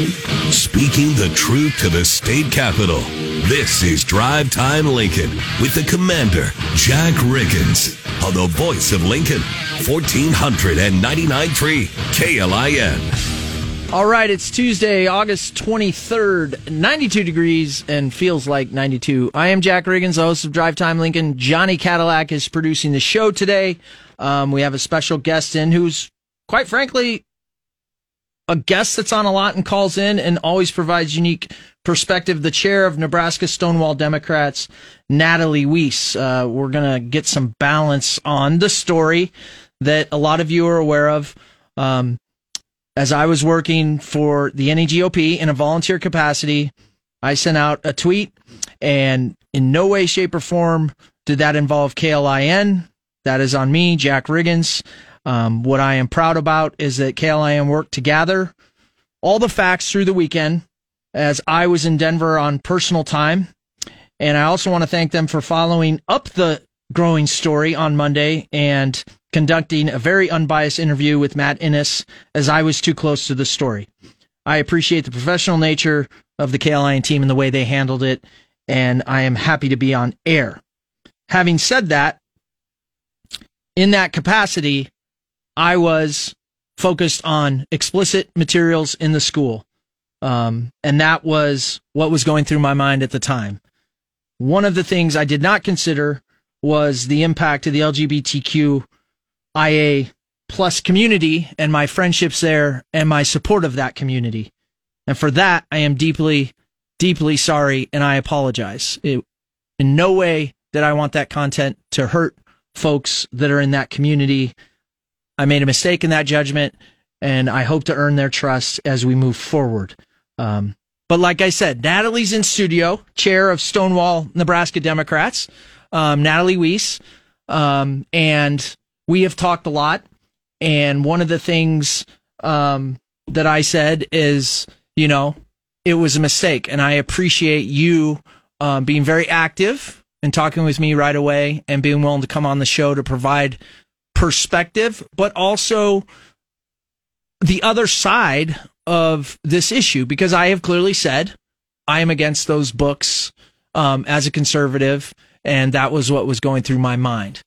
Speaking the truth to the state capitol. This is Drive Time Lincoln with the commander, Jack Riggins, on the voice of Lincoln, 1499.3 KLIN. All right, it's Tuesday, August 23rd, 92 degrees and feels like 92. I am Jack Riggins, the host of Drive Time Lincoln. Johnny Cadillac is producing the show today. Um, we have a special guest in who's, quite frankly, a guest that's on a lot and calls in and always provides unique perspective. The chair of Nebraska Stonewall Democrats, Natalie Weiss. Uh, we're going to get some balance on the story that a lot of you are aware of. Um, as I was working for the NEGOP in a volunteer capacity, I sent out a tweet, and in no way, shape, or form did that involve KLIN. That is on me, Jack Riggins. Um, what I am proud about is that KLIN worked to gather all the facts through the weekend as I was in Denver on personal time. And I also want to thank them for following up the growing story on Monday and conducting a very unbiased interview with Matt Innes as I was too close to the story. I appreciate the professional nature of the KLIN team and the way they handled it, and I am happy to be on air. Having said that, in that capacity, I was focused on explicit materials in the school. Um, and that was what was going through my mind at the time. One of the things I did not consider was the impact of the LGBTQIA plus community and my friendships there and my support of that community. And for that, I am deeply, deeply sorry and I apologize. It, in no way did I want that content to hurt folks that are in that community. I made a mistake in that judgment and I hope to earn their trust as we move forward. Um, but like I said, Natalie's in studio, chair of Stonewall, Nebraska Democrats, um, Natalie Weiss. Um, and we have talked a lot. And one of the things um, that I said is, you know, it was a mistake. And I appreciate you um, being very active and talking with me right away and being willing to come on the show to provide perspective, but also the other side of this issue because I have clearly said I am against those books um, as a conservative, and that was what was going through my mind.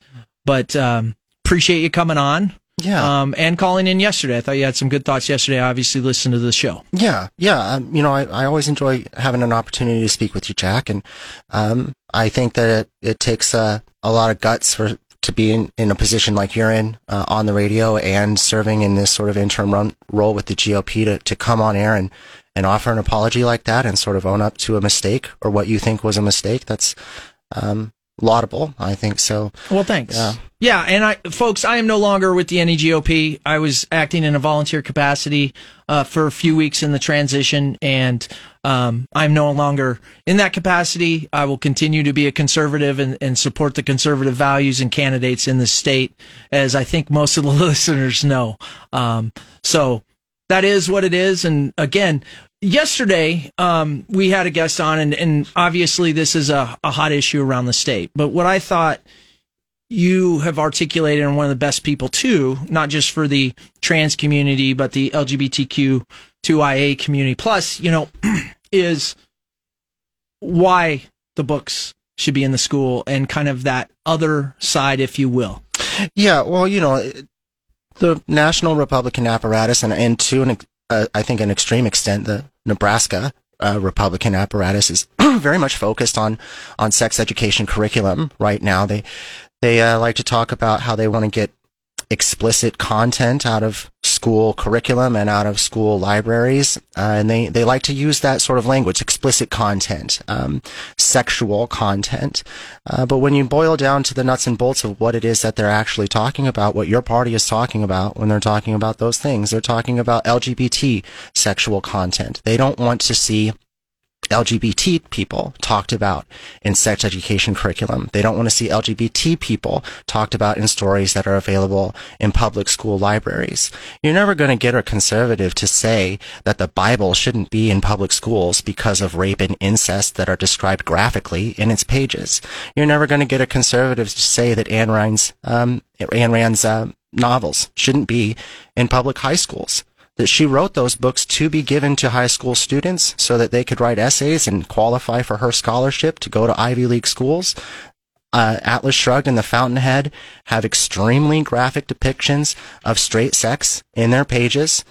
But um, appreciate you coming on. Yeah. Um, and calling in yesterday. I thought you had some good thoughts yesterday. I obviously listened to the show. Yeah. Yeah. Um, you know, I, I always enjoy having an opportunity to speak with you, Jack. And um, I think that it, it takes uh, a lot of guts for to be in, in a position like you're in uh, on the radio and serving in this sort of interim run, role with the GOP to, to come on air and, and offer an apology like that and sort of own up to a mistake or what you think was a mistake. That's um, laudable, I think. So, well, thanks. Yeah. yeah. And I, folks, I am no longer with the NEGOP. I was acting in a volunteer capacity uh, for a few weeks in the transition, and um, I'm no longer in that capacity. I will continue to be a conservative and, and support the conservative values and candidates in the state, as I think most of the listeners know. Um, so that is what it is. And again, yesterday um, we had a guest on, and, and obviously this is a, a, hot issue around the state. But what I thought you have articulated, and one of the best people too, not just for the trans community, but the LGBTQ2IA community. Plus, you know, is why the books should be in the school and kind of that other side, if you will. Yeah, well, you know, the national Republican apparatus, and, and to an, uh, I think an extreme extent, the Nebraska uh, Republican apparatus is very much focused on on sex education curriculum right now. They they uh, like to talk about how they want to get explicit content out of school curriculum and out of school libraries. Uh, and they, they like to use that sort of language, explicit content, um, sexual content. Uh, but when you boil down to the nuts and bolts of what it is that they're actually talking about, what your party is talking about when they're talking about those things, they're talking about LGBT sexual content. They don't want to see LGBT people talked about in sex education curriculum. They don't want to see LGBT people talked about in stories that are available in public school libraries. You're never going to get a conservative to say that the Bible shouldn't be in public schools because of rape and incest that are described graphically in its pages. You're never going to get a conservative to say that Ayn Rand's, um, Ayn Rand's uh, novels shouldn't be in public high schools. That she wrote those books to be given to high school students so that they could write essays and qualify for her scholarship to go to Ivy League schools. Uh, Atlas Shrugged and The Fountainhead have extremely graphic depictions of straight sex in their pages.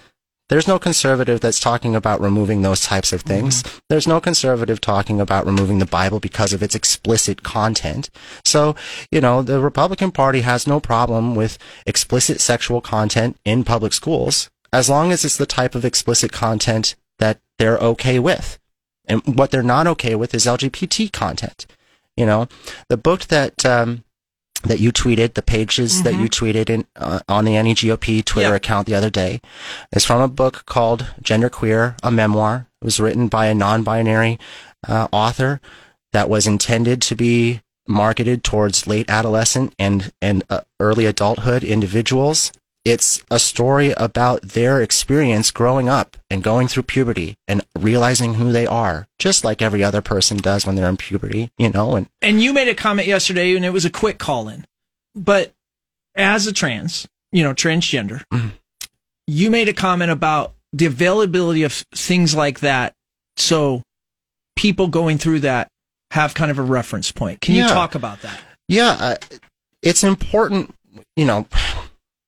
There's no conservative that's talking about removing those types of things. Mm-hmm. There's no conservative talking about removing the Bible because of its explicit content. So, you know, the Republican Party has no problem with explicit sexual content in public schools as long as it's the type of explicit content that they're okay with. And what they're not okay with is LGBT content. You know, the book that um, that you tweeted, the pages mm-hmm. that you tweeted in uh, on the NEGOP Twitter yeah. account the other day, is from a book called Gender Queer, a memoir. It was written by a non-binary uh, author that was intended to be marketed towards late adolescent and and uh, early adulthood individuals it's a story about their experience growing up and going through puberty and realizing who they are, just like every other person does when they're in puberty, you know. And and you made a comment yesterday, and it was a quick call in, but as a trans, you know, transgender, mm-hmm. you made a comment about the availability of things like that, so people going through that have kind of a reference point. Can yeah. you talk about that? Yeah, uh, it's important, you know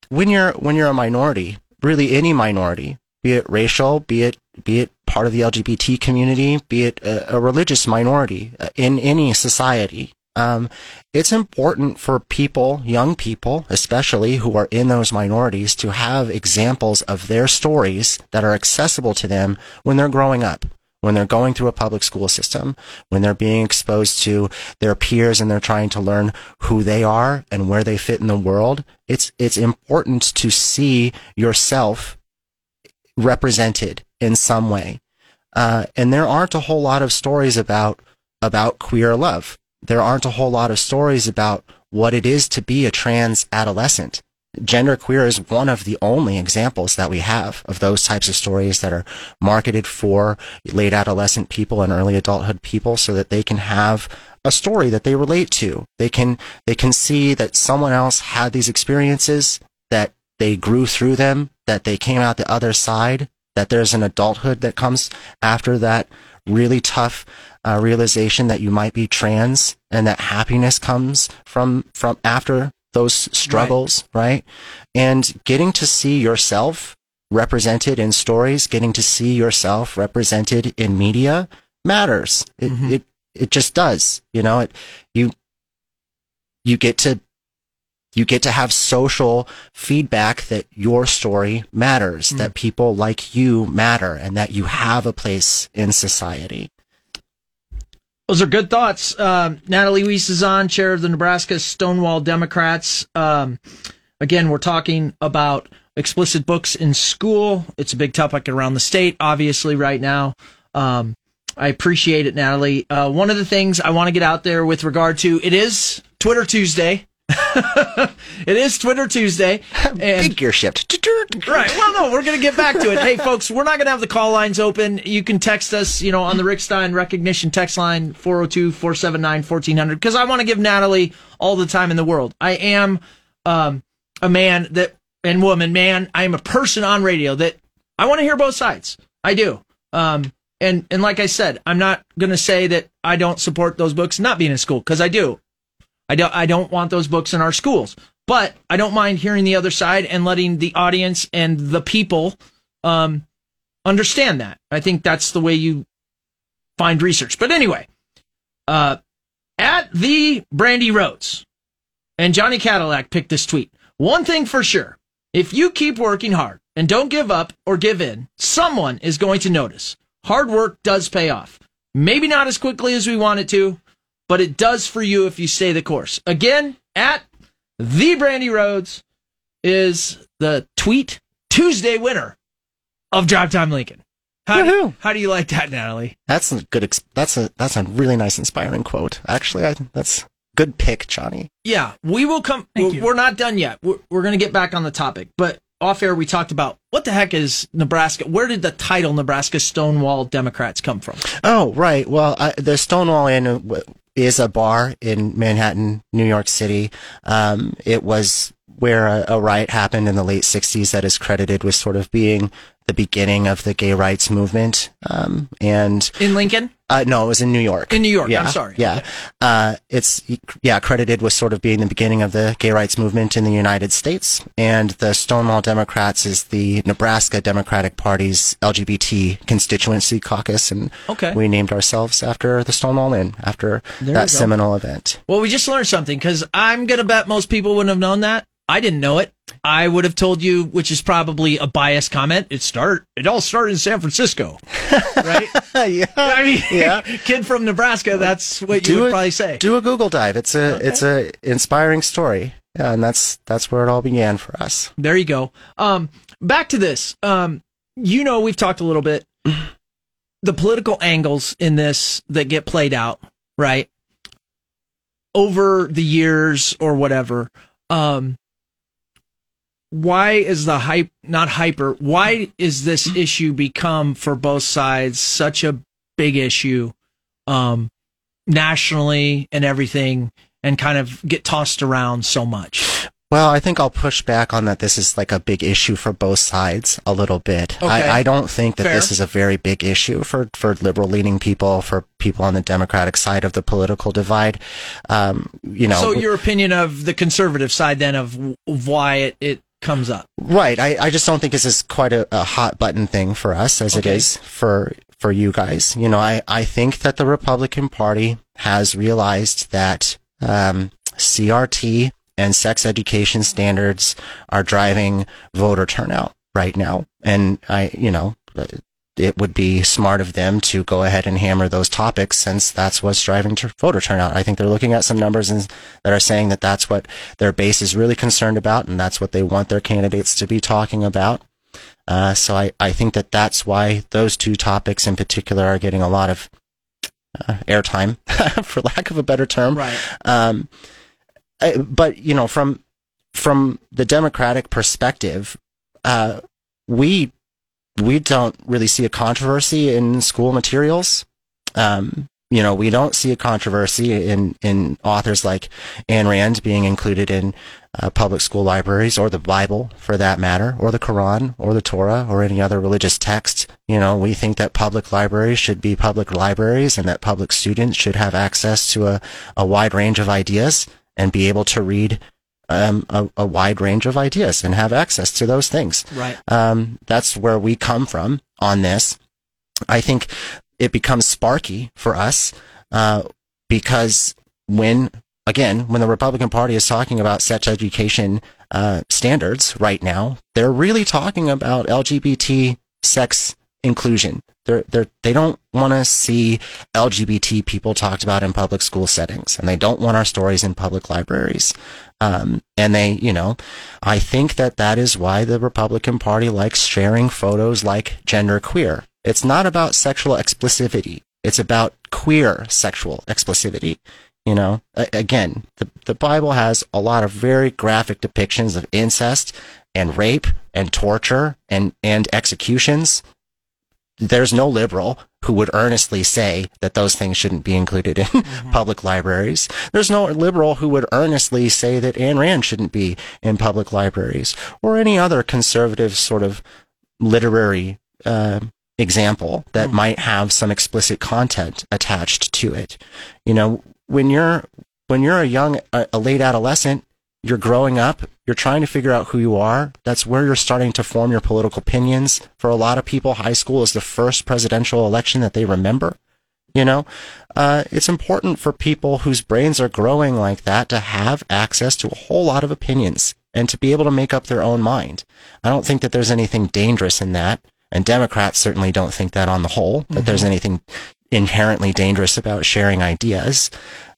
when you're when you're a minority, really any minority, be it racial, be it be it part of the LGBT community, be it a, a religious minority uh, in any society, um, it's important for people, young people especially, who are in those minorities, to have examples of their stories that are accessible to them when they're growing up when they're going through a public school system, when they're being exposed to their peers and they're trying to learn who they are and where they fit in the world, it's, it's important to see yourself represented in some way. Uh, and there aren't a whole lot of stories about, about queer love. There aren't a whole lot of stories about what it is to be a trans adolescent genderqueer is one of the only examples that we have of those types of stories that are marketed for late adolescent people and early adulthood people so that they can have a story that they relate to. They can, they can see that someone else had these experiences, that they grew through them, that they came out the other side, that there's an adulthood that comes after that really tough uh, realization that you might be trans and that happiness comes from, from after those struggles, right. right? And getting to see yourself represented in stories, getting to see yourself represented in media matters. It, mm-hmm. it, it just does, you know, it, you, you get to, you get to have social feedback that your story matters, mm-hmm. that people like you matter, and that you have a place in society. Those are good thoughts. Um, Natalie Weiss is on, chair of the Nebraska Stonewall Democrats. Um, again, we're talking about explicit books in school. It's a big topic around the state, obviously, right now. Um, I appreciate it, Natalie. Uh, one of the things I want to get out there with regard to it is Twitter Tuesday. it is Twitter Tuesday. And, Big gear shift. right. Well, no, we're going to get back to it. Hey, folks, we're not going to have the call lines open. You can text us, you know, on the Rick Stein recognition text line, 402 479 1400, because I want to give Natalie all the time in the world. I am um, a man that, and woman, man, I am a person on radio that I want to hear both sides. I do. Um, and, and like I said, I'm not going to say that I don't support those books not being in school, because I do. I don't, I don't want those books in our schools, but I don't mind hearing the other side and letting the audience and the people, um, understand that. I think that's the way you find research. But anyway, uh, at the Brandy Rhodes and Johnny Cadillac picked this tweet. One thing for sure. If you keep working hard and don't give up or give in, someone is going to notice. Hard work does pay off. Maybe not as quickly as we want it to, but it does for you if you stay the course. Again, at the Brandy Rhodes is the tweet Tuesday winner of Drive Time Lincoln. How, do, how do you like that, Natalie? That's a good. That's a that's a really nice, inspiring quote. Actually, I, that's good pick, Johnny. Yeah, we will come. We're, we're, not done yet. We're, we're going to get back on the topic, but off air we talked about what the heck is Nebraska? Where did the title Nebraska Stonewall Democrats come from? Oh, right. Well, I, the Stonewall Inn is a bar in Manhattan, New York City. Um, it was where a, a, riot happened in the late 60s that is credited with sort of being the beginning of the gay rights movement. Um, and in Lincoln. Uh, no, it was in New York. In New York, yeah, I'm sorry. Yeah. Uh, it's, yeah, credited with sort of being the beginning of the gay rights movement in the United States. And the Stonewall Democrats is the Nebraska Democratic Party's LGBT constituency caucus. And okay. we named ourselves after the Stonewall Inn, after there that seminal event. Well, we just learned something because I'm going to bet most people wouldn't have known that. I didn't know it. I would have told you, which is probably a biased comment. It start. It all started in San Francisco, right? yeah. I mean, yeah. kid from Nebraska. That's what do you would a, probably say. Do a Google dive. It's a okay. it's a inspiring story. Yeah, and that's that's where it all began for us. There you go. Um, back to this. Um, you know, we've talked a little bit the political angles in this that get played out, right? Over the years or whatever. Um, why is the hype not hyper why is this issue become for both sides such a big issue um nationally and everything and kind of get tossed around so much well, I think I'll push back on that. This is like a big issue for both sides a little bit. Okay. I, I don't think that Fair. this is a very big issue for, for liberal leaning people, for people on the Democratic side of the political divide. Um, you know. So your opinion of the conservative side then of, of why it, it comes up. Right. I, I just don't think this is quite a, a hot button thing for us as okay. it is for for you guys. You know, I, I think that the Republican Party has realized that um, CRT and sex education standards are driving voter turnout right now. And I, you know, it would be smart of them to go ahead and hammer those topics since that's what's driving voter turnout. I think they're looking at some numbers and, that are saying that that's what their base is really concerned about and that's what they want their candidates to be talking about. Uh, so I, I think that that's why those two topics in particular are getting a lot of uh, airtime, for lack of a better term. Right. Um, I, but you know, from from the Democratic perspective, uh, we we don't really see a controversy in school materials. Um, you know, we don't see a controversy in, in authors like Ayn Rand being included in uh, public school libraries or the Bible for that matter, or the Quran or the Torah or any other religious text. You know, we think that public libraries should be public libraries and that public students should have access to a, a wide range of ideas and be able to read um, a, a, wide range of ideas and have access to those things. Right. Um, that's where we come from on this. I think it becomes sparky for us uh, because when, again, when the Republican Party is talking about sex education uh, standards right now, they're really talking about LGBT sex inclusion. They're, they're, they don't want to see LGBT people talked about in public school settings, and they don't want our stories in public libraries. Um, and they, you know, I think that that is why the Republican Party likes sharing photos like gender queer. It's not about sexual explicitity. It's about queer sexual explicitity. You know, again, the, the Bible has a lot of very graphic depictions of incest and rape and torture and, and executions there's no liberal who would earnestly say that those things shouldn't be included in mm-hmm. public libraries. There's no liberal who would earnestly say that Ayn Rand shouldn't be in public libraries or any other conservative sort of literary uh, example that mm might have some explicit content attached to it. You know, when you're when you're a young, a, a late adolescent, you're growing up, you're trying to figure out who you are. That's where you're starting to form your political opinions. For a lot of people, high school is the first presidential election that they remember. You know, uh, it's important for people whose brains are growing like that to have access to a whole lot of opinions and to be able to make up their own mind. I don't think that there's anything dangerous in that. And Democrats certainly don't think that on the whole, that mm-hmm. there's anything inherently dangerous about sharing ideas.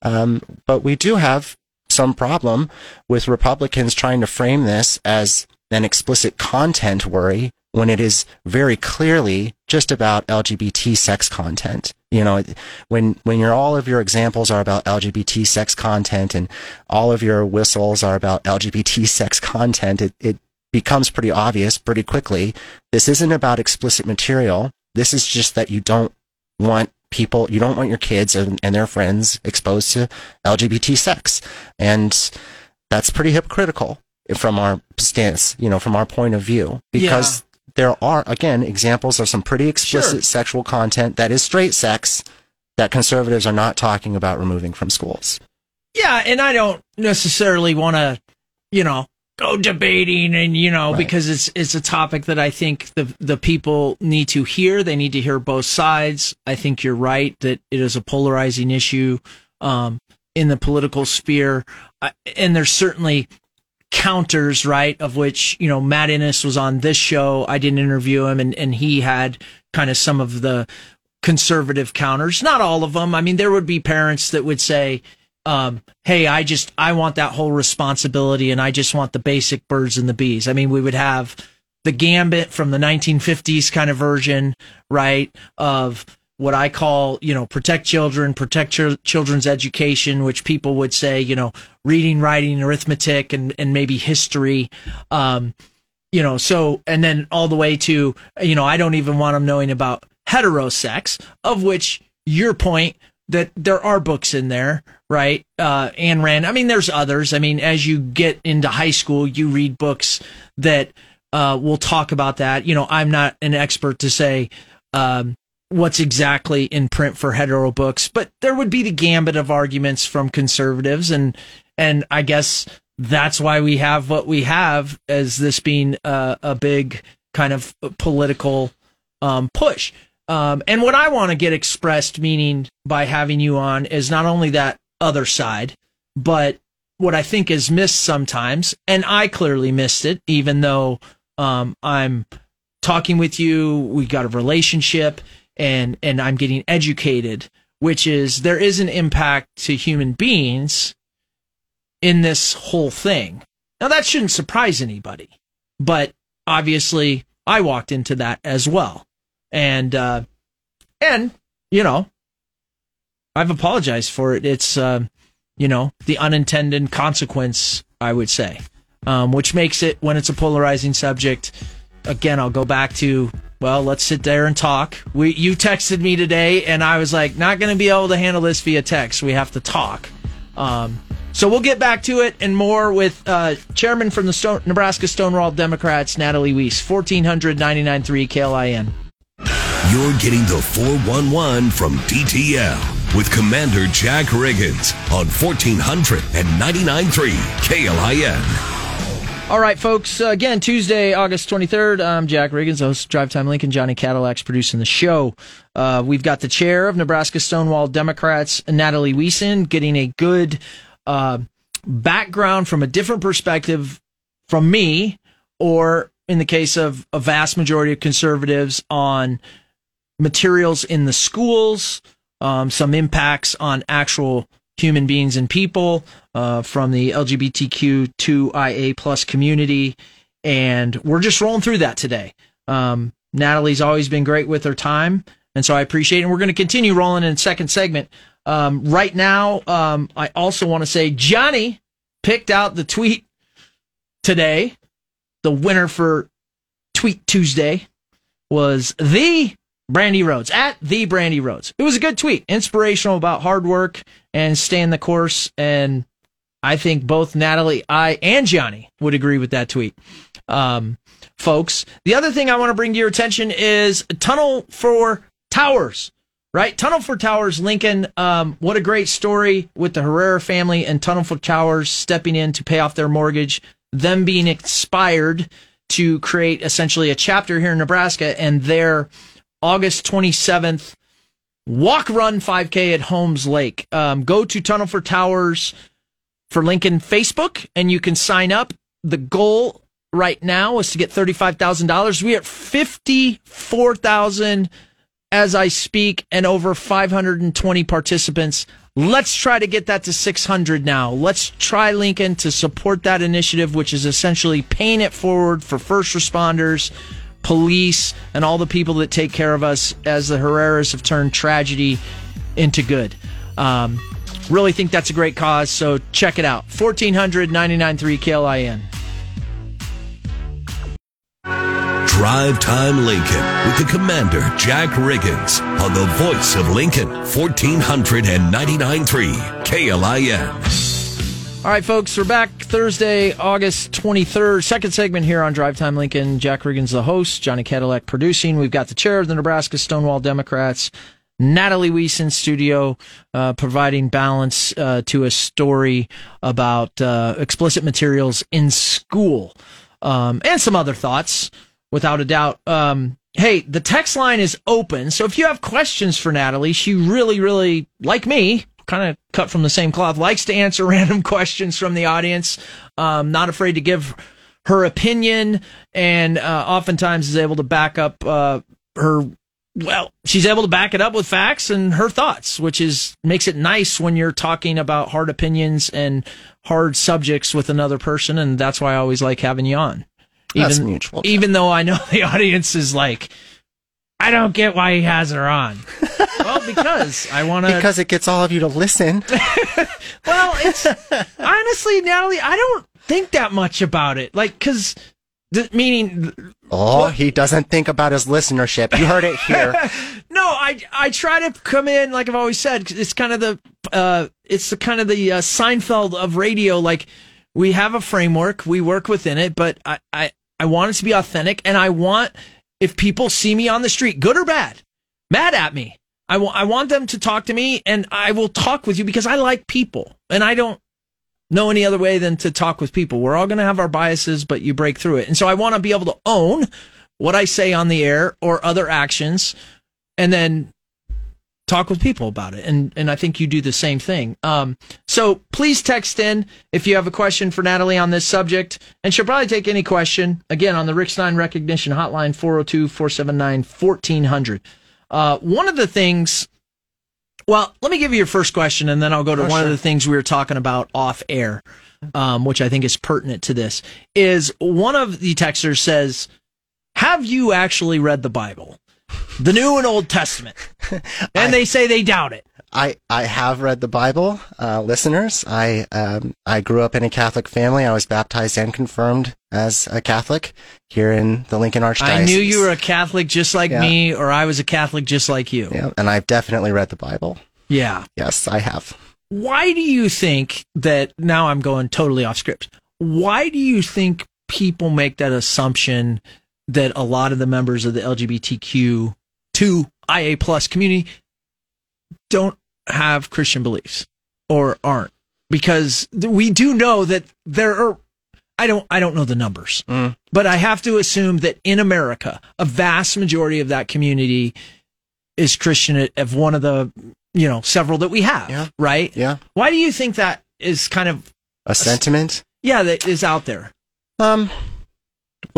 Um, but we do have some problem with Republicans trying to frame this as an explicit content worry when it is very clearly just about LGBT sex content. You know, when when all of your examples are about LGBT sex content and all of your whistles are about LGBT sex content, it, it becomes pretty obvious pretty quickly. This isn't about explicit material. This is just that you don't want people, you don't want your kids and, and their friends exposed to LGBT sex. And that's pretty hypocritical from our stance, you know, from our point of view, because yeah. there are again examples of some pretty explicit Sure. sexual content that is straight sex that conservatives are not talking about removing from schools. Yeah, and I don't necessarily want to, you know, go debating and you know Right. because it's it's a topic that I think the the people need to hear. They need to hear both sides. I think you're right that it is a polarizing issue um, in the political sphere, and there's certainly counters, right? Of which you know Matt Innes was on this show. I didn't interview him, and and he had kind of some of the conservative counters. Not all of them. I mean, there would be parents that would say, um, "Hey, I just I want that whole responsibility, and I just want the basic birds and the bees." I mean, we would have the gambit from the 1950s kind of version, right? Of what I call, you know, protect children, protect chil- children's education, which people would say, you know, reading, writing, arithmetic, and, and maybe history. Um, you know, so, and then all the way to, you know, I don't even want them knowing about heterosex, of which your point that there are books in there, right? Uh, Ayn Rand. I mean, there's others. I mean, as you get into high school, you read books that, uh, will talk about that. You know, I'm not an expert to say, um, what's exactly in print for hetero books, but there would be the gambit of arguments from conservatives and and I guess that's why we have what we have as this being a, a big kind of political um, push. Um, and what I want to get expressed, meaning by having you on, is not only that other side, but what I think is missed sometimes, and I clearly missed it, even though um, I'm talking with you, we've got a relationship, and and I'm getting educated, which is there is an impact to human beings in this whole thing. Now that shouldn't surprise anybody, but obviously I walked into that as well, and uh, and you know I've apologized for it. It's uh, you know the unintended consequence, I would say, um, which makes it when it's a polarizing subject. Again, I'll go back to well, let's sit there and talk. We you texted me today, and I was like, not going to be able to handle this via text. We have to talk. Um, so we'll get back to it and more with uh, Chairman from the Stone, Nebraska Stonewall Democrats, Natalie Weiss, 1499.3 KLIN. You're getting the 411 from DTL with Commander Jack Riggins on 1499.3 KLIN. All right, folks. Uh, again, Tuesday, August 23rd. I'm Jack Riggins, host of Drive Time Lincoln. Johnny Cadillac's producing the show. Uh, we've got the chair of Nebraska Stonewall Democrats, Natalie Wiesen, getting a good uh, background from a different perspective from me, or in the case of a vast majority of conservatives, on materials in the schools, um, some impacts on actual human beings and people uh, from the LGBTQ2IA plus community, and we're just rolling through that today. Um, Natalie's always been great with her time, and so I appreciate it. And we're going to continue rolling in second segment. Um, right now, um, I also want to say Johnny picked out the tweet today. The winner for Tweet Tuesday was the Brandy Rhodes at the Brandy Rhodes. It was a good tweet, inspirational about hard work and staying the course. And I think both Natalie, I, and Johnny would agree with that tweet. Um, folks, the other thing I want to bring to your attention is Tunnel for Towers. Right, Tunnel for Towers, Lincoln. Um, what a great story with the Herrera family and Tunnel for Towers stepping in to pay off their mortgage, them being inspired to create essentially a chapter here in Nebraska, and their August 27th walk run 5K at Holmes Lake. Um, go to Tunnel for Towers for Lincoln Facebook, and you can sign up. The goal right now is to get $35,000. We are at 54,000 as I speak and over 520 participants. Let's try to get that to 600 now. Let's try Lincoln to support that initiative, which is essentially paying it forward for first responders, police, and all the people that take care of us as the Herreras have turned tragedy into good. Um, really think that's a great cause, so check it out. 1499.3 KLIN. Drive Time Lincoln with the Commander Jack Riggins on the voice of Lincoln 1499.3 KLIN. All right, folks, we're back Thursday, August 23rd. Second segment here on Drive Time Lincoln. Jack Riggins, the host, Johnny Cadillac producing. We've got the chair of the Nebraska Stonewall Democrats, Natalie Weiss in studio, uh, providing balance uh, to a story about uh, explicit materials in school um, and some other thoughts, without a doubt. Um, hey, the text line is open. So if you have questions for Natalie, she really, really, like me, kind of cut from the same cloth, likes to answer random questions from the audience, um, not afraid to give her opinion, and uh, oftentimes is able to back up uh, her. Well, she's able to back it up with facts and her thoughts, which is makes it nice when you're talking about hard opinions and hard subjects with another person, and that's why I always like having you on. That's Even, mutual. even though I know the audience is like, I don't get why he has her on. well, because I want to. Because it gets all of you to listen. Well, it's honestly, Natalie, I don't think that much about it. Like, because the, meaning, Oh, he doesn't think about his listenership. You heard it here. no, I I try to come in like I've always said. It's kind of the uh, it's the kind of the uh, Seinfeld of radio. Like we have a framework, we work within it, but I I I want it to be authentic, and I want if people see me on the street, good or bad, mad at me. I I want them to talk to me, and I will talk with you because I like people, and I don't know any other way than to talk with people. We're all going to have our biases, but you break through it. And so I want to be able to own what I say on the air or other actions and then talk with people about it. And, and I think you do the same thing. Um, so please text in if you have a question for Natalie on this subject. And she'll probably take any question again on the Rick Stein recognition hotline, 402 479 1400. Uh, one of the things well, let me give you your first question, and then I'll go to Oh, one of the things we were talking about off air, um, which I think is pertinent to this. Is one of the texters says, "Have you actually read the Bible, the New and Old Testament?" And they say they doubt it. I, I have read the Bible, uh, listeners. I um, I grew up in a Catholic family. I was baptized and confirmed as a Catholic here in the Lincoln Archdiocese. I knew you were a Catholic just like Yeah. me, or I was a Catholic just like you. Yeah, and I've definitely read the Bible. yeah. Yes, I have. why do you think that now I'm going totally off script? Why do you think people make that assumption that a lot of the members of the LGBTQ two IA plus community don't have Christian beliefs or aren't? Because we do know that there are I don't I don't know the numbers. But I have to assume that in America, a vast majority of that community is Christian of one of the you know several that we have, Yeah. right? Yeah, Why do you think that is kind of a sentiment. yeah that is out there? Um,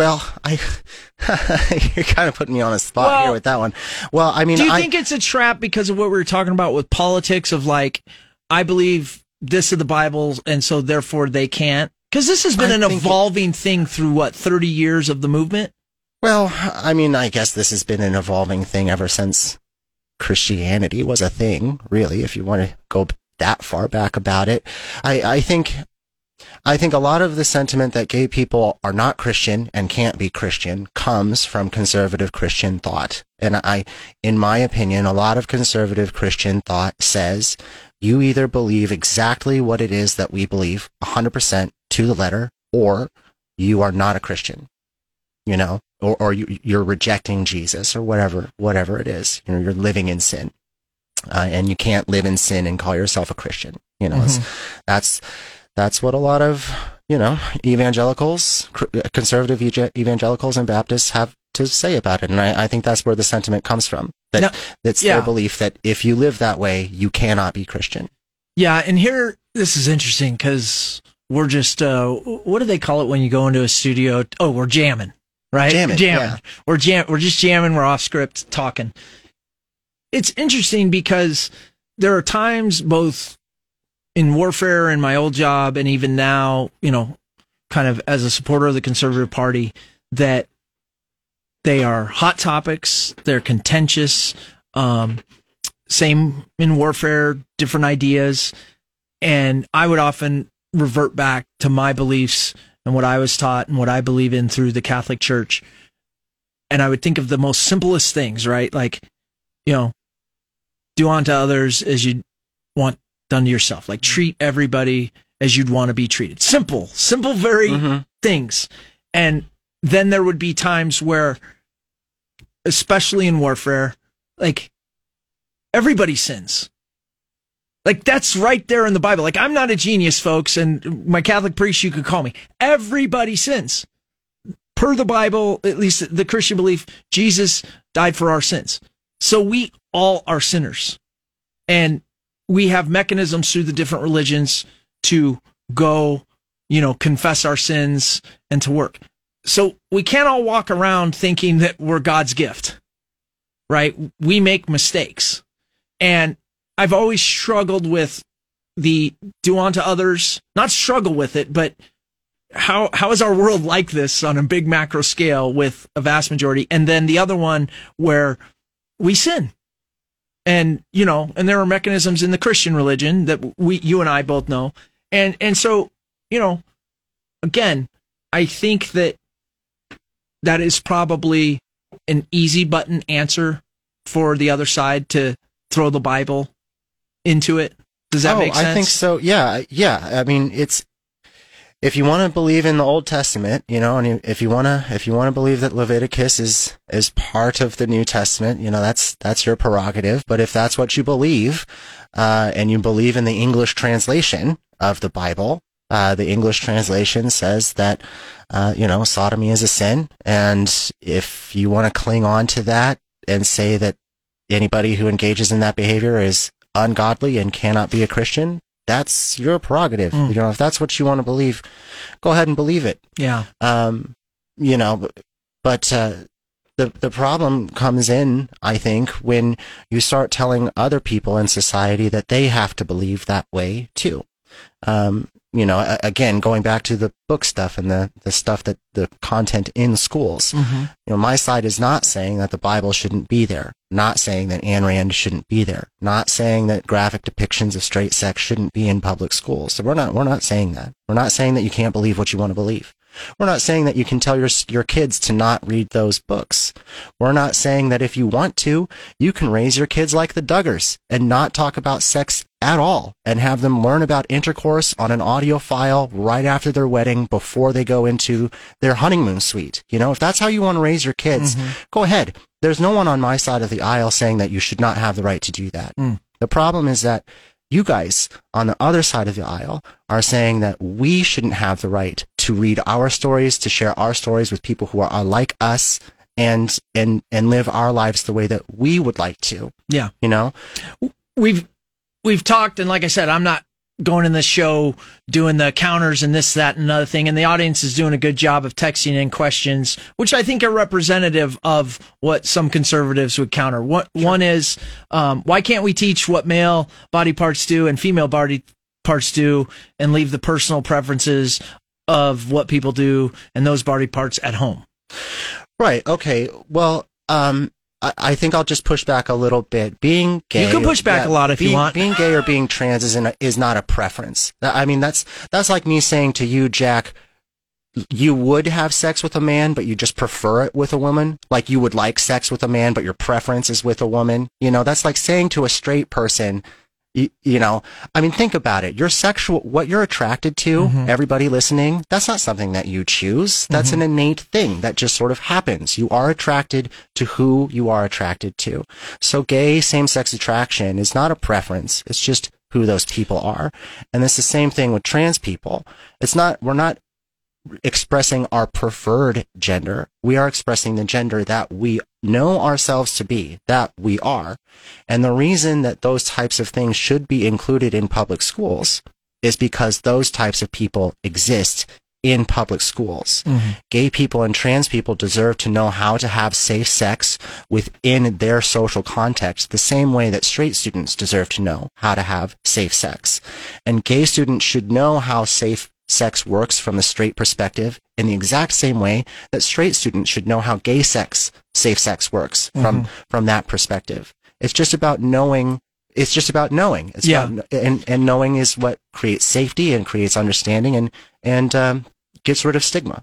well, I you're kind of putting me on a spot Well, here with that one. Well, I mean, Do you I, think it's a trap because of what we were talking about with politics of like I believe this of the Bible and so therefore they can't? Because this has been I an think it- evolving thing through what thirty years of the movement. Well, I mean, I guess this has been an evolving thing ever since Christianity was a thing, really, if you want to go that far back about it. I, I think, I think a lot of the sentiment that gay people are not Christian and can't be Christian comes from conservative Christian thought. And I, in my opinion, a lot of conservative Christian thought says you either believe exactly what it is that we believe 100% to the letter, or you are not a Christian you know, or, or you, you're rejecting Jesus or whatever, whatever it is. You know, you're living in sin. Uh, and you can't live in sin and call yourself a Christian. You know, it's- that's, that's what a lot of, you know, evangelicals, conservative evangelicals and Baptists have to say about it. And I, I think that's where the sentiment comes from. That, Now- that's yeah. their belief that if you live that way, you cannot be Christian. Yeah, and here this is interesting because we're just uh, what do they call it when you go into a studio? Oh, we're jamming, right? Jamming, yeah. We're jam. We're just jamming. We're off script talking. It's interesting because there are times both in warfare in my old job and even now, you know, kind of as a supporter of the Conservative Party, that they are hot topics. They're contentious. Um, same in warfare, different ideas. And I would often revert back to my beliefs and what I was taught and what I believe in through the Catholic Church. And I would think of the most simplest things, right? Like, you know, do unto others as you want done to yourself. Like mm-hmm. treat everybody as you'd want to be treated. Simple, simple, very mm-hmm. things. And then there would be times where, especially in warfare, like everybody sins. Like that's right there in the Bible. Like I'm not a genius, folks, and my Catholic priest, you could call me. Everybody sins. Per the Bible, at least the Christian belief, Jesus died for our sins. So we all are sinners. And we have mechanisms through the different religions to go, you know, confess our sins and to work. So we can't all walk around thinking that we're God's gift, right? We make mistakes. And I've always struggled with the do unto others, not struggle with it, but how how is our world like this on a big macro scale with a vast majority? And then the other one where we sin. And you know, and there are mechanisms in the Christian religion that we you and I both know. And and so, you know, again, I think that that is probably an easy button answer for the other side to throw the Bible into it. Does that oh, make sense? I think so. Yeah, yeah. I mean, it's if you want to believe in the Old Testament, you know, and if you want to, if you want to believe that Leviticus is is part of the New Testament, you know, that's that's your prerogative. But if that's what you believe, uh, and you believe in the English translation of the Bible, uh, the English translation says that, uh, you know, sodomy is a sin, and if you want to cling on to that and say that anybody who engages in that behavior is ungodly and cannot be a Christian, that's your prerogative. Mm. You know, if that's what you want to believe, go ahead and believe it. Yeah. Um, you know, but, but uh, the the problem comes in, I think, when you start telling other people in society that they have to believe that way too. Um, you know, again, going back to the book stuff and the, the stuff that the content in schools. Mm-hmm. You know, my side is not saying that the Bible shouldn't be there, not saying that Ayn Rand shouldn't be there, not saying that graphic depictions of straight sex shouldn't be in public schools. So we're not, we're not saying that. We're not saying that you can't believe what you want to believe. We're not saying that you can tell your your kids to not read those books. We're not saying that if you want to, you can raise your kids like the Duggars and not talk about sex at all and have them learn about intercourse on an audio file right after their wedding before they go into their honeymoon suite. You know, if that's how you want to raise your kids, mm-hmm. go ahead. There's no one on my side of the aisle saying that you should not have the right to do that. Mm. The problem is that you guys on the other side of the aisle are saying that we shouldn't have the right to read our stories, to share our stories with people who are, are like us and, and, and live our lives the way that we would like to, Yeah. you know? we've we've talked and like I said, I'm not going in this show doing the counters and this, that, and another thing. And the audience is doing a good job of texting in questions, which I think are representative of what some conservatives would counter. What one is, um, why can't we teach what male body parts do and female body parts do and leave the personal preferences of what people do and those body parts at home? Right. Okay. Well, um, I, I think I'll just push back a little bit. Being gay, You can push back a lot if you want. Being gay or being trans is an, is not a preference. I mean, that's that's like me saying to you, Jack, you would have sex with a man, but you just prefer it with a woman. Like you would like sex with a man, but your preference is with a woman. You know, that's like saying to a straight person, you, you know, I mean, think about it. Your sexual, what you're attracted to, mm-hmm. everybody listening, that's not something that you choose. That's an mm-hmm. innate thing that just sort of happens. You are attracted to who you are attracted to. So gay same-sex attraction is not a preference. It's just who those people are. And it's the same thing with trans people. It's not, we're not expressing our preferred gender. We are expressing the gender that we know ourselves to be, that we are. And the reason that those types of things should be included in public schools is because those types of people exist in public schools. Mm-hmm. Gay people and trans people deserve to know how to have safe sex within their social context the same way that straight students deserve to know how to have safe sex. And gay students should know how safe sex works from the straight perspective in the exact same way that straight students should know how gay sex, safe sex works from, from that perspective. It's just about knowing. It's just about knowing. It's Yeah. about, and, and knowing is what creates safety and creates understanding and, and, um, gets rid of stigma.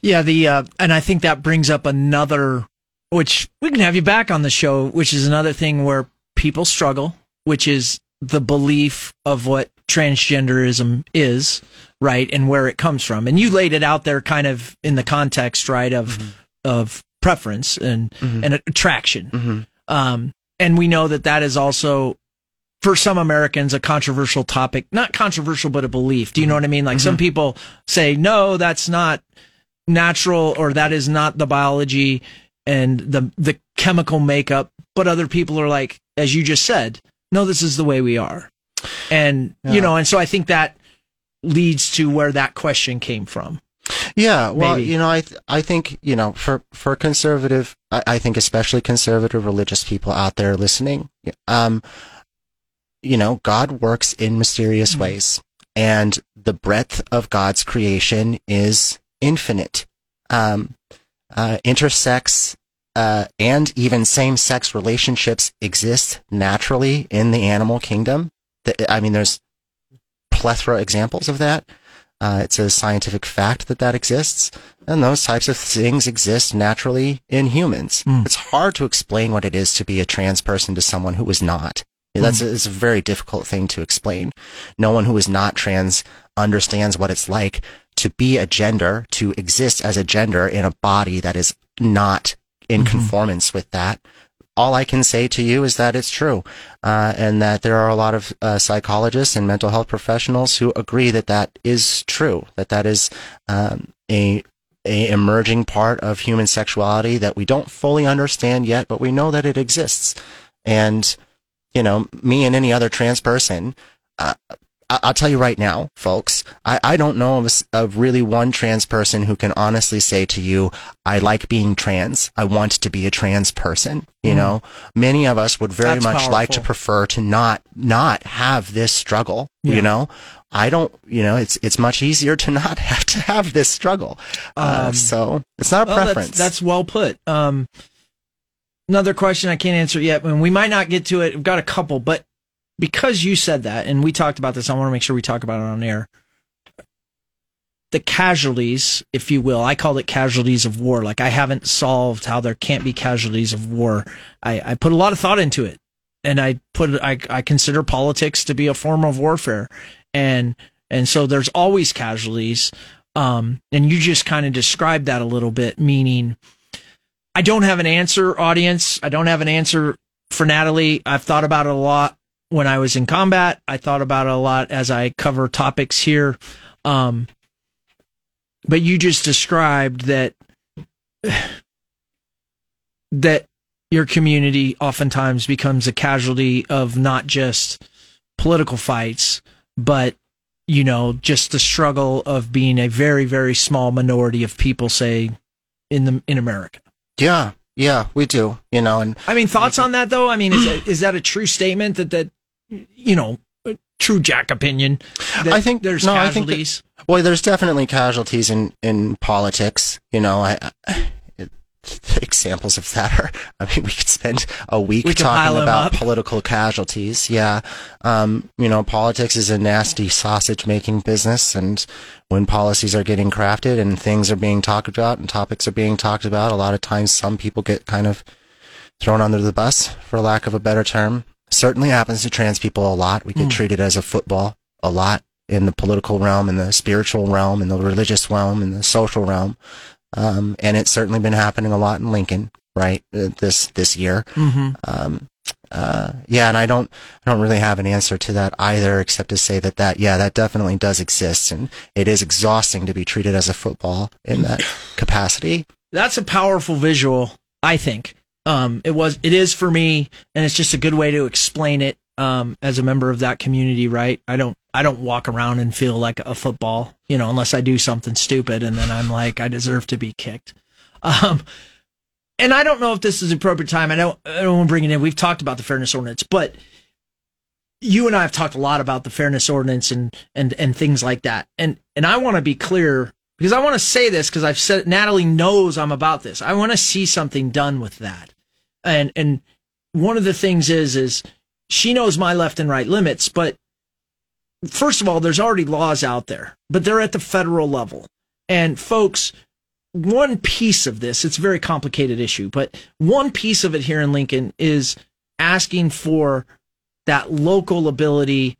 Yeah, the uh, and I think that brings up another, which we can have you back on the show, which is another thing where people struggle, which is the belief of what transgenderism is, right, and where it comes from. And you laid it out there kind of in the context, right, of mm-hmm. of preference and mm-hmm. and attraction. Mm-hmm. Um, and we know that that is also for some Americans a controversial topic, not controversial, but a belief. Do you know what I mean? Like some mm-hmm. people say, no, that's not natural or that is not the biology and the the chemical makeup, but other people are like, as you just said, no, this is the way we are. And yeah. you know, and so I think that leads to where that question came from. Yeah, well, Maybe. you know, I th- I think you know for for conservative, I, I, think especially conservative religious people out there listening, um, you know, God works in mysterious mm-hmm. ways, and the breadth of God's creation is infinite. Um, uh, intersex uh, and even same-sex relationships exist naturally in the animal kingdom. I mean, there's plethora examples of that. Uh, it's a scientific fact that that exists, and those types of things exist naturally in humans. Mm. It's hard to explain what it is to be a trans person to someone who is not. That's mm. a, it's a very difficult thing to explain. No one who is not trans understands what it's like to be a gender, to exist as a gender in a body that is not in mm-hmm. conformance with that. All I can say to you is that it's true, uh, and that there are a lot of uh, psychologists and mental health professionals who agree that that is true, that that is um, a a emerging part of human sexuality that we don't fully understand yet, but we know that it exists. And you know, me and any other trans person, uh, I'll tell you right now, folks, I, I don't know of, a, of, really one trans person who can honestly say to you, I like being trans. I want to be a trans person. You mm. know, many of us would very That's much powerful. like to prefer to not, not have this struggle. Yeah. You know, I don't, you know, it's, it's much easier to not have to have this struggle. Uh, um, so it's not a well, preference. That's, that's, well put. Um, another question I can't answer yet, and we might not get to it. We've got a couple, but because you said that, and we talked about this, I want to make sure we talk about it on air. The casualties, if you will, I call it casualties of war. Like I haven't solved how there can't be casualties of war. I, I put a lot of thought into it, and I put I, I consider politics to be a form of warfare, and and so there's always casualties. Um, and you just kind of described that a little bit, meaning I don't have an answer, audience. I don't have an answer for Natalie. I've thought about it a lot when I was in combat. I thought about it a lot as I cover topics here. Um, but you just described that that your community oftentimes becomes a casualty of not just political fights, but you know, just the struggle of being a very, very small minority of people, say, in the in America. Yeah, yeah, we do. You know, and I mean, thoughts on that though. I mean, is that, is that a true statement that that you know, true Jack opinion. I think there's no, casualties. I think that, well, there's definitely casualties in in politics. You know, I, I examples of that are, I mean, we could spend a week we talking about political casualties. Yeah. Um, you know, politics is a nasty sausage making business. And when policies are getting crafted and things are being talked about and topics are being talked about, a lot of times some people get kind of thrown under the bus, for lack of a better term certainly happens to trans people a lot. We get mm. treated as a football a lot in the political realm, in the spiritual realm, in the religious realm, in the social realm. Um, and it's certainly been happening a lot in Lincoln, right? Uh, this, this year. Mm-hmm. Um, uh, yeah, and I don't, I don't really have an answer to that either, except to say that that, yeah, that definitely does exist, and it is exhausting to be treated as a football in that capacity. That's a powerful visual, I think. Um, it was, it is for me, and it's just a good way to explain it. Um, as a member of that community, right? I don't, I don't walk around and feel like a football, you know, unless I do something stupid and then I'm like, I deserve to be kicked. Um, and I don't know if this is appropriate time. I don't, I don't want to bring it in. We've talked about the fairness ordinance, but you and I have talked a lot about the fairness ordinance and, and, and things like that. And, and I want to be clear because I want to say this because I've said, Natalie knows I'm about this. I want to see something done with that and and one of the things is is she knows my left and right limits, but first of all, there's already laws out there, but they're at the federal level. And folks, one piece of this, it's a very complicated issue, but one piece of it here in Lincoln is asking for that local ability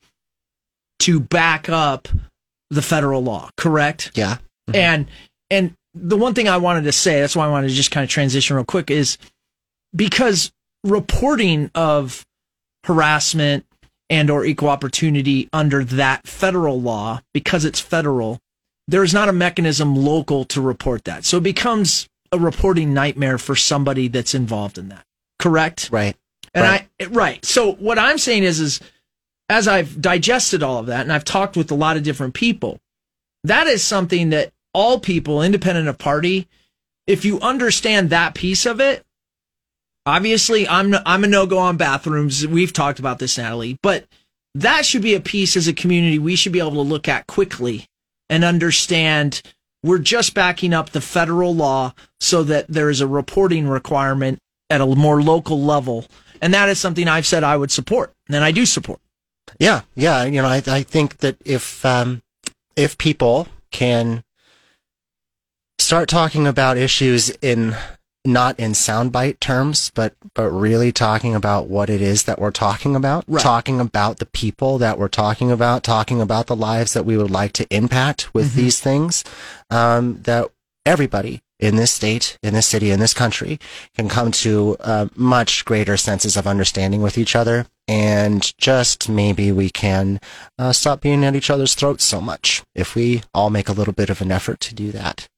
to back up the federal law, correct? Yeah. Mm-hmm. And and the one thing I wanted to say, that's why I wanted to just kind of transition real quick, is because reporting of harassment and or equal opportunity under that federal law, because it's federal, there's not a mechanism local to report that. So it becomes a reporting nightmare for somebody that's involved in that. Correct? Right. And right. I right. So what I'm saying is is as I've digested all of that and I've talked with a lot of different people, that is something that all people, independent of party, if you understand that piece of it, obviously I'm I'm a no go on bathrooms. We've talked about this, Natalie, but that should be a piece as a community we should be able to look at quickly and understand we're just backing up the federal law so that there is a reporting requirement at a more local level. And that is something I've said I would support and I do support. Yeah. Yeah. You know, I, I think that if, um, if people can start talking about issues in not in soundbite terms, but but really talking about what it is that we're talking about, right. talking about the people that we're talking about, talking about the lives that we would like to impact with mm-hmm. these things. Um, that everybody in this state, in this city, in this country can come to uh, much greater senses of understanding with each other, and just maybe we can uh, stop being at each other's throats so much if we all make a little bit of an effort to do that.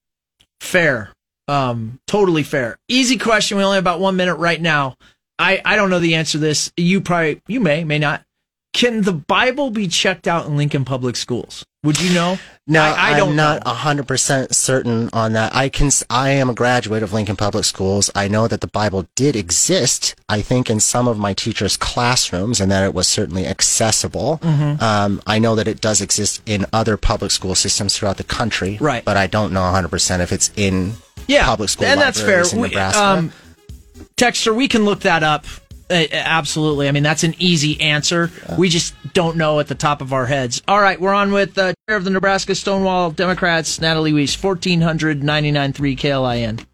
Fair. Um, totally fair. Easy question. We only have about one minute right now. I, I don't know the answer to this. You probably, you may, may not. Can the Bible be checked out in Lincoln Public Schools? Would you know? No, I, I don't am not hundred percent certain on that. I can. I am a graduate of Lincoln Public Schools. I know that the Bible did exist. I think in some of my teachers' classrooms, and that it was certainly accessible. Mm-hmm. Um, I know that it does exist in other public school systems throughout the country. Right. But I don't know hundred percent if it's in yeah, public school and that's fair. in Nebraska. We, um, Texter, we can look that up. Uh, absolutely. I mean, that's an easy answer. Yeah. We just don't know at the top of our heads. All right, we're on with uh, Chair of the Nebraska Stonewall Democrats, Natalie Weiss, 1499.3 KLIN.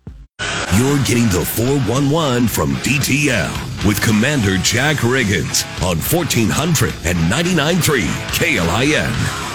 You're getting the 411 from DTL with Commander Jack Riggins on 1499.3 KLIN.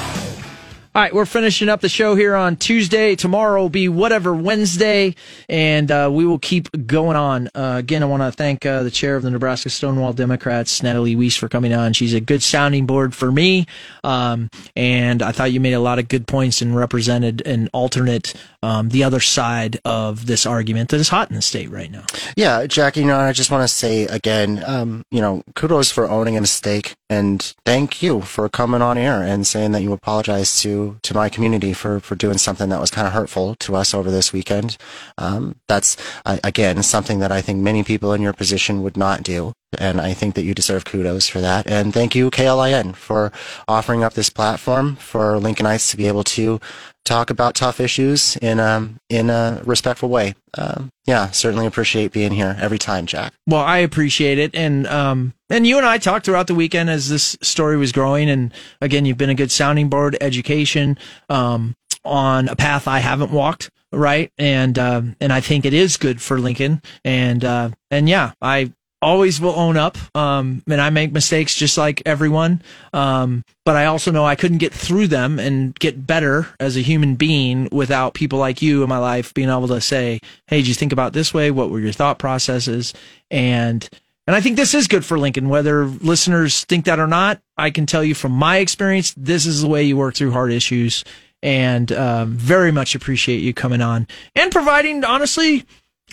All right, we're finishing up the show here on Tuesday. Tomorrow will be whatever Wednesday, and uh, we will keep going on. Uh, again, I want to thank uh, the chair of the Nebraska Stonewall Democrats, Natalie Weiss, for coming on. She's a good sounding board for me, um, and I thought you made a lot of good points and represented an alternate, um, the other side of this argument that is hot in the state right now. Yeah, Jackie, you know, I just want to say again, um, you know, kudos for owning a mistake, and thank you for coming on air and saying that you apologize to to my community for for doing something that was kind of hurtful to us over this weekend. Um, that's uh, again something that I think many people in your position would not do, and I think that you deserve kudos for that. And thank you KLIN for offering up this platform for Lincolnites to be able to talk about tough issues in a in a respectful way. Um, yeah, certainly appreciate being here every time, Jack. Well, I appreciate it, and um, and you and I talked throughout the weekend as this story was growing, and again, you've been a good sounding board, education um, on a path I haven't walked, right, and um, and I think it is good for Lincoln, and uh, and yeah, I always will own up. Um, and I make mistakes just like everyone. Um, but I also know I couldn't get through them and get better as a human being without people like you in my life being able to say, Hey, did you think about this way? What were your thought processes? And, and I think this is good for Lincoln, whether listeners think that or not. I can tell you from my experience, this is the way you work through hard issues and, um, very much appreciate you coming on and providing honestly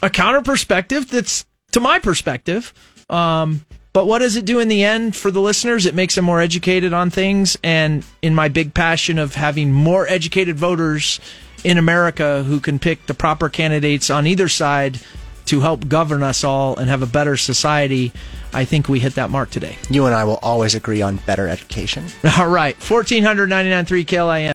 a counter perspective that's to my perspective. Um, but what does it do in the end for the listeners? It makes them more educated on things. And in my big passion of having more educated voters in America who can pick the proper candidates on either side to help govern us all and have a better society, I think we hit that mark today. You and I will always agree on better education. All right. 1499.3 KLIN.